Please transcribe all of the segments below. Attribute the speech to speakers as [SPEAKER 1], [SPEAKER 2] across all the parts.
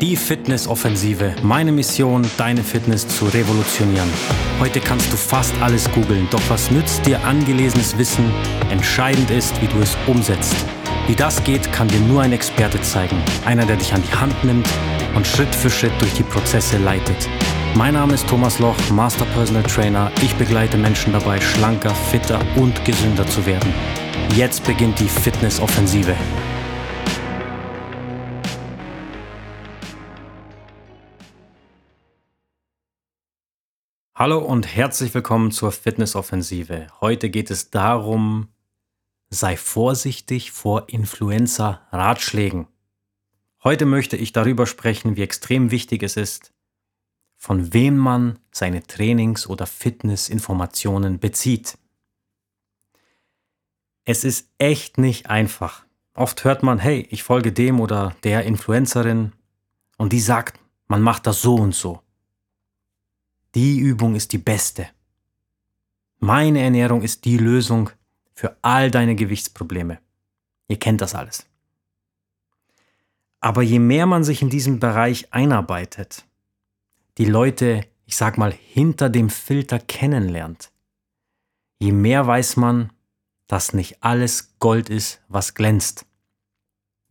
[SPEAKER 1] Die Fitnessoffensive. Meine Mission, deine Fitness zu revolutionieren. Heute kannst du fast alles googeln, doch was nützt dir angelesenes Wissen? Entscheidend ist, wie du es umsetzt. Wie das geht, kann dir nur ein Experte zeigen. Einer, der dich an die Hand nimmt und Schritt für Schritt durch die Prozesse leitet. Mein Name ist Thomas Loch, Master Personal Trainer. Ich begleite Menschen dabei, schlanker, fitter und gesünder zu werden. Jetzt beginnt die Fitnessoffensive. Hallo und herzlich willkommen zur Fitnessoffensive. Heute geht es darum, sei vorsichtig vor Influencer-Ratschlägen. Heute möchte ich darüber sprechen, wie extrem wichtig es ist, von wem man seine Trainings- oder Fitnessinformationen bezieht. Es ist echt nicht einfach. Oft hört man, hey, ich folge dem oder der Influencerin und die sagt, man macht das so und so. Die Übung ist die beste. Meine Ernährung ist die Lösung für all deine Gewichtsprobleme. Ihr kennt das alles. Aber je mehr man sich in diesem Bereich einarbeitet, die Leute, ich sag mal, hinter dem Filter kennenlernt, je mehr weiß man, dass nicht alles Gold ist, was glänzt.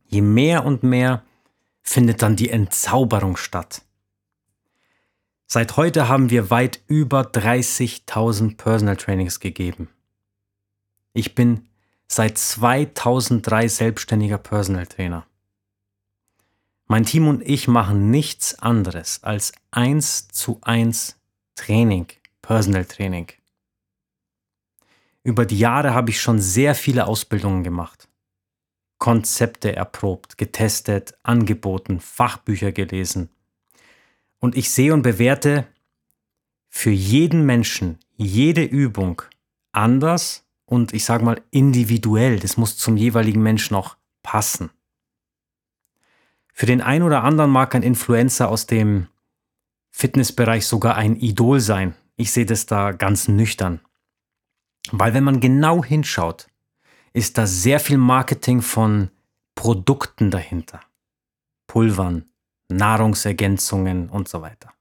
[SPEAKER 1] Je mehr und mehr findet dann die Entzauberung statt. Seit heute haben wir weit über 30.000 Personal Trainings gegeben. Ich bin seit 2003 selbstständiger Personal Trainer. Mein Team und ich machen nichts anderes als eins zu eins Training, Personal Training. Über die Jahre habe ich schon sehr viele Ausbildungen gemacht. Konzepte erprobt, getestet, angeboten, Fachbücher gelesen, und ich sehe und bewerte für jeden Menschen jede Übung anders und ich sage mal individuell. Das muss zum jeweiligen Menschen auch passen. Für den einen oder anderen mag ein Influencer aus dem Fitnessbereich sogar ein Idol sein. Ich sehe das da ganz nüchtern. Weil wenn man genau hinschaut, ist da sehr viel Marketing von Produkten dahinter. Pulvern, Nahrungsergänzungen und so weiter.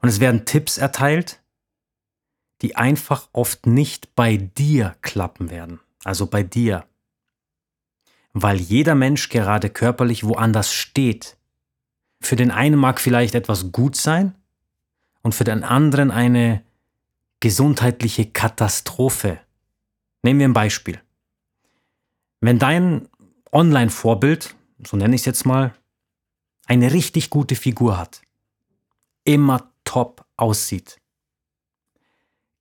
[SPEAKER 1] Und es werden Tipps erteilt, die einfach oft nicht bei dir klappen werden. Also bei dir. Weil jeder Mensch gerade körperlich woanders steht. Für den einen mag vielleicht etwas gut sein und für den anderen eine gesundheitliche Katastrophe. Nehmen wir ein Beispiel. Wenn dein Online-Vorbild, so nenne ich es jetzt mal, eine richtig gute Figur hat, immer top aussieht,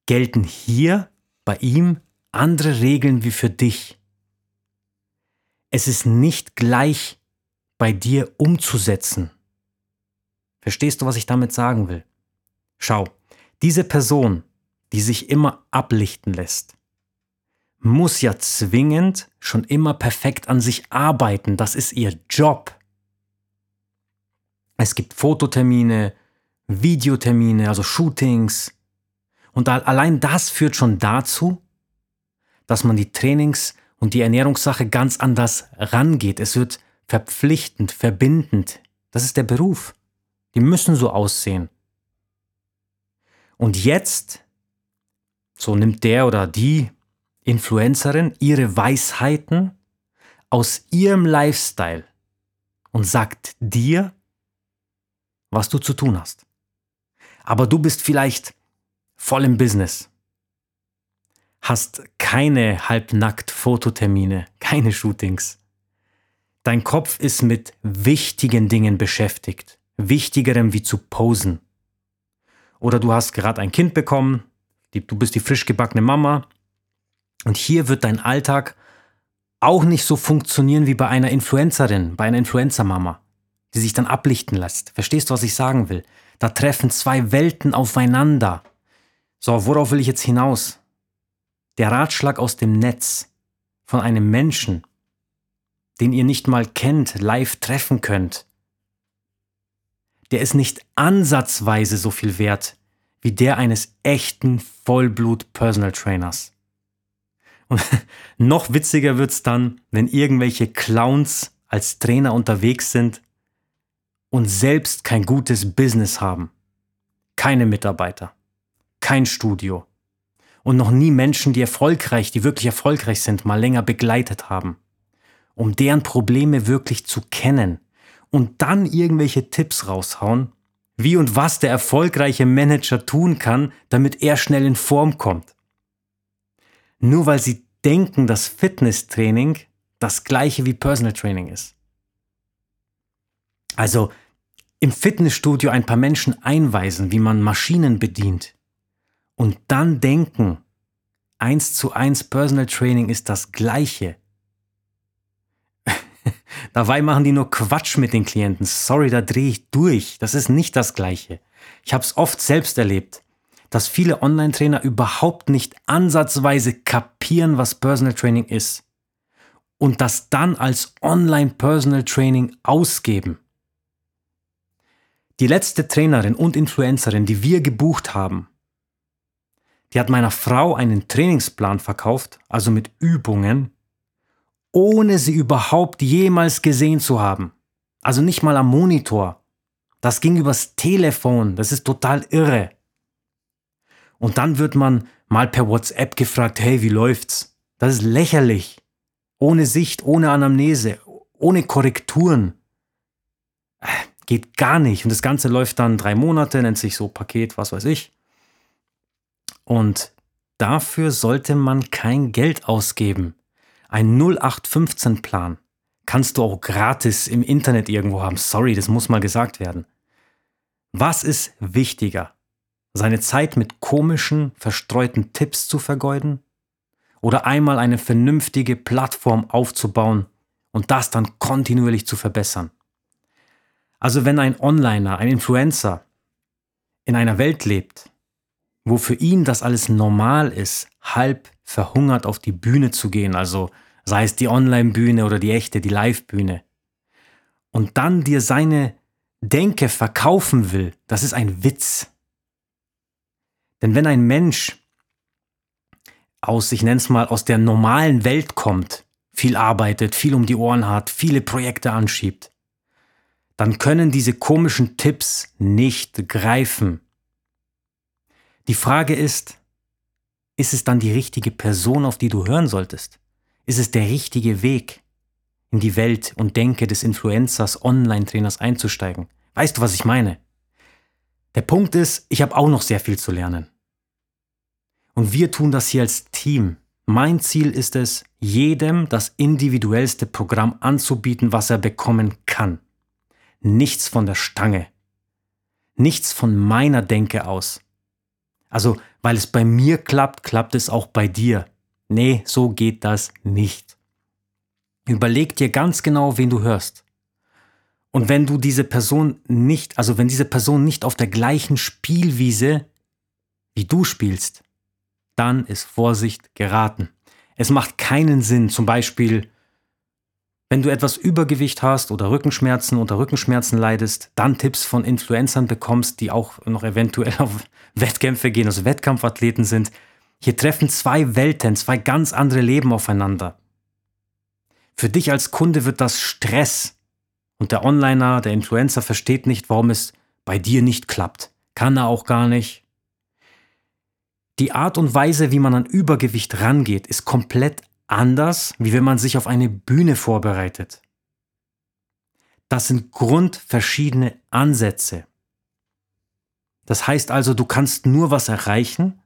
[SPEAKER 1] gelten hier bei ihm andere Regeln wie für dich. Es ist nicht gleich bei dir umzusetzen. Verstehst du, was ich damit sagen will? Schau, diese Person, die sich immer ablichten lässt, muss ja zwingend schon immer perfekt an sich arbeiten. Das ist ihr Job. Es gibt Fototermine, Videotermine, also Shootings. Und allein das führt schon dazu, dass man die Trainings- und die Ernährungssache ganz anders rangeht. Es wird verpflichtend, verbindend. Das ist der Beruf. Die müssen so aussehen. Und jetzt, so nimmt der oder die Influencerin ihre Weisheiten aus ihrem Lifestyle und sagt dir, was du zu tun hast. Aber du bist vielleicht voll im Business, hast keine halbnackt Fototermine, keine Shootings. Dein Kopf ist mit wichtigen Dingen beschäftigt, wichtigerem wie zu posen. Oder du hast gerade ein Kind bekommen, du bist die frisch gebackene Mama und hier wird dein Alltag auch nicht so funktionieren wie bei einer Influencerin, bei einer Influencer-Mama die sich dann ablichten lässt. Verstehst du, was ich sagen will? Da treffen zwei Welten aufeinander. So, worauf will ich jetzt hinaus? Der Ratschlag aus dem Netz von einem Menschen, den ihr nicht mal kennt, live treffen könnt, der ist nicht ansatzweise so viel wert wie der eines echten Vollblut-Personal Trainers. Und noch witziger wird's dann, wenn irgendwelche Clowns als Trainer unterwegs sind und selbst kein gutes Business haben. Keine Mitarbeiter, kein Studio und noch nie Menschen, die erfolgreich, die wirklich erfolgreich sind, mal länger begleitet haben, um deren Probleme wirklich zu kennen und dann irgendwelche Tipps raushauen, wie und was der erfolgreiche Manager tun kann, damit er schnell in Form kommt. Nur weil sie denken, dass Fitnesstraining das gleiche wie Personal Training ist. Also im Fitnessstudio ein paar Menschen einweisen, wie man Maschinen bedient und dann denken, eins zu eins Personal Training ist das gleiche. Dabei machen die nur Quatsch mit den Klienten. Sorry, da drehe ich durch. Das ist nicht das gleiche. Ich habe es oft selbst erlebt, dass viele Online-Trainer überhaupt nicht ansatzweise kapieren, was Personal Training ist und das dann als Online-Personal Training ausgeben. Die letzte Trainerin und Influencerin, die wir gebucht haben, die hat meiner Frau einen Trainingsplan verkauft, also mit Übungen, ohne sie überhaupt jemals gesehen zu haben. Also nicht mal am Monitor. Das ging übers Telefon. Das ist total irre. Und dann wird man mal per WhatsApp gefragt, hey, wie läuft's? Das ist lächerlich. Ohne Sicht, ohne Anamnese, ohne Korrekturen. Geht gar nicht. Und das Ganze läuft dann drei Monate, nennt sich so Paket, was weiß ich. Und dafür sollte man kein Geld ausgeben. Ein 0815-Plan kannst du auch gratis im Internet irgendwo haben. Sorry, das muss mal gesagt werden. Was ist wichtiger? Seine Zeit mit komischen, verstreuten Tipps zu vergeuden? Oder einmal eine vernünftige Plattform aufzubauen und das dann kontinuierlich zu verbessern? Also wenn ein Onliner, ein Influencer in einer Welt lebt, wo für ihn das alles normal ist, halb verhungert auf die Bühne zu gehen, also sei es die Online-Bühne oder die echte, die Live-Bühne, und dann dir seine Denke verkaufen will, das ist ein Witz. Denn wenn ein Mensch aus, ich nenne es mal, aus der normalen Welt kommt, viel arbeitet, viel um die Ohren hat, viele Projekte anschiebt, dann können diese komischen Tipps nicht greifen. Die Frage ist, ist es dann die richtige Person, auf die du hören solltest? Ist es der richtige Weg, in die Welt und Denke des Influencers, Online-Trainers einzusteigen? Weißt du, was ich meine? Der Punkt ist, ich habe auch noch sehr viel zu lernen. Und wir tun das hier als Team. Mein Ziel ist es, jedem das individuellste Programm anzubieten, was er bekommen kann nichts von der Stange. Nichts von meiner Denke aus. Also, weil es bei mir klappt, klappt es auch bei dir. Nee, so geht das nicht. Überleg dir ganz genau, wen du hörst. Und wenn du diese Person nicht, also wenn diese Person nicht auf der gleichen Spielwiese wie du spielst, dann ist Vorsicht geraten. Es macht keinen Sinn, zum Beispiel wenn du etwas Übergewicht hast oder Rückenschmerzen unter Rückenschmerzen leidest, dann Tipps von Influencern bekommst, die auch noch eventuell auf Wettkämpfe gehen, also Wettkampfathleten sind. Hier treffen zwei Welten, zwei ganz andere Leben aufeinander. Für dich als Kunde wird das Stress. Und der Onliner, der Influencer versteht nicht, warum es bei dir nicht klappt. Kann er auch gar nicht. Die Art und Weise, wie man an Übergewicht rangeht, ist komplett anders, wie wenn man sich auf eine Bühne vorbereitet. Das sind grundverschiedene Ansätze. Das heißt also, du kannst nur was erreichen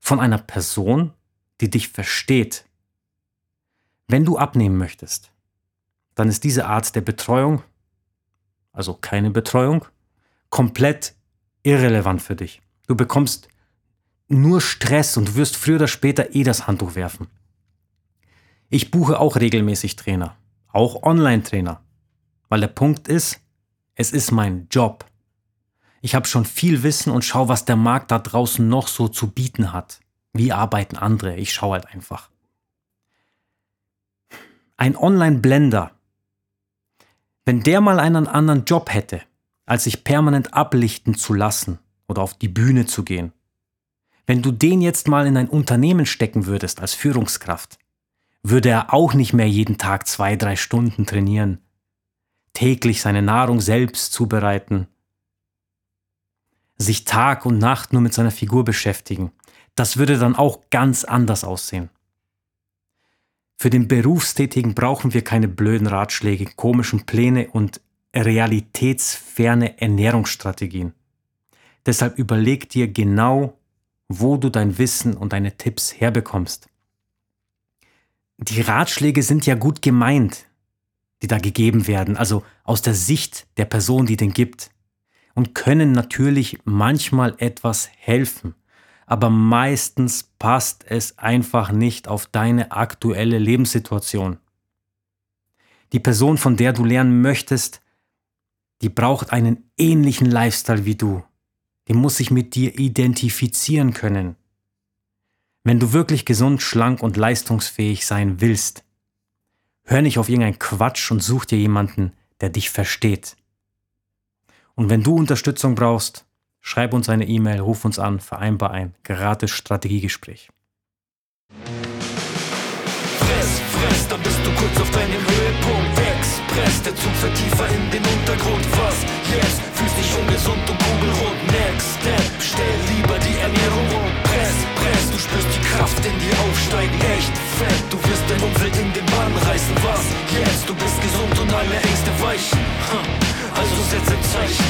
[SPEAKER 1] von einer Person, die dich versteht. Wenn du abnehmen möchtest, dann ist diese Art der Betreuung, also keine Betreuung, komplett irrelevant für dich. Du bekommst nur Stress und wirst früher oder später eh das Handtuch werfen. Ich buche auch regelmäßig Trainer, auch Online-Trainer, weil der Punkt ist, es ist mein Job. Ich habe schon viel Wissen und schaue, was der Markt da draußen noch so zu bieten hat. Wie arbeiten andere? Ich schaue halt einfach. Ein Online-Blender, wenn der mal einen anderen Job hätte, als sich permanent ablichten zu lassen oder auf die Bühne zu gehen, wenn du den jetzt mal in ein Unternehmen stecken würdest als Führungskraft, würde er auch nicht mehr jeden Tag zwei, drei Stunden trainieren. täglich seine Nahrung selbst zubereiten, sich Tag und Nacht nur mit seiner Figur beschäftigen. Das würde dann auch ganz anders aussehen. Für den Berufstätigen brauchen wir keine blöden Ratschläge, komischen Pläne und realitätsferne Ernährungsstrategien. Deshalb überleg dir genau, wo du dein Wissen und deine Tipps herbekommst. Die Ratschläge sind ja gut gemeint, die da gegeben werden, also aus der Sicht der Person, die den gibt, und können natürlich manchmal etwas helfen, aber meistens passt es einfach nicht auf deine aktuelle Lebenssituation. Die Person, von der du lernen möchtest, die braucht einen ähnlichen Lifestyle wie du. Die muss sich mit dir identifizieren können. Wenn du wirklich gesund, schlank und leistungsfähig sein willst, hör nicht auf irgendeinen Quatsch und such dir jemanden, der dich versteht. Und wenn du Unterstützung brauchst, schreib uns eine E-Mail, ruf uns an, vereinbar ein gratis Strategiegespräch.
[SPEAKER 2] Fress, fress, dann bist du kurz auf deinem Höhepunkt. Express, der Zug fährt tiefer in den Untergrund. Was jetzt? Fühlst dich ungesund und kugelrund. Next Step, stell lieber die Ernährung Zeichen. Also setze ein Zeichen.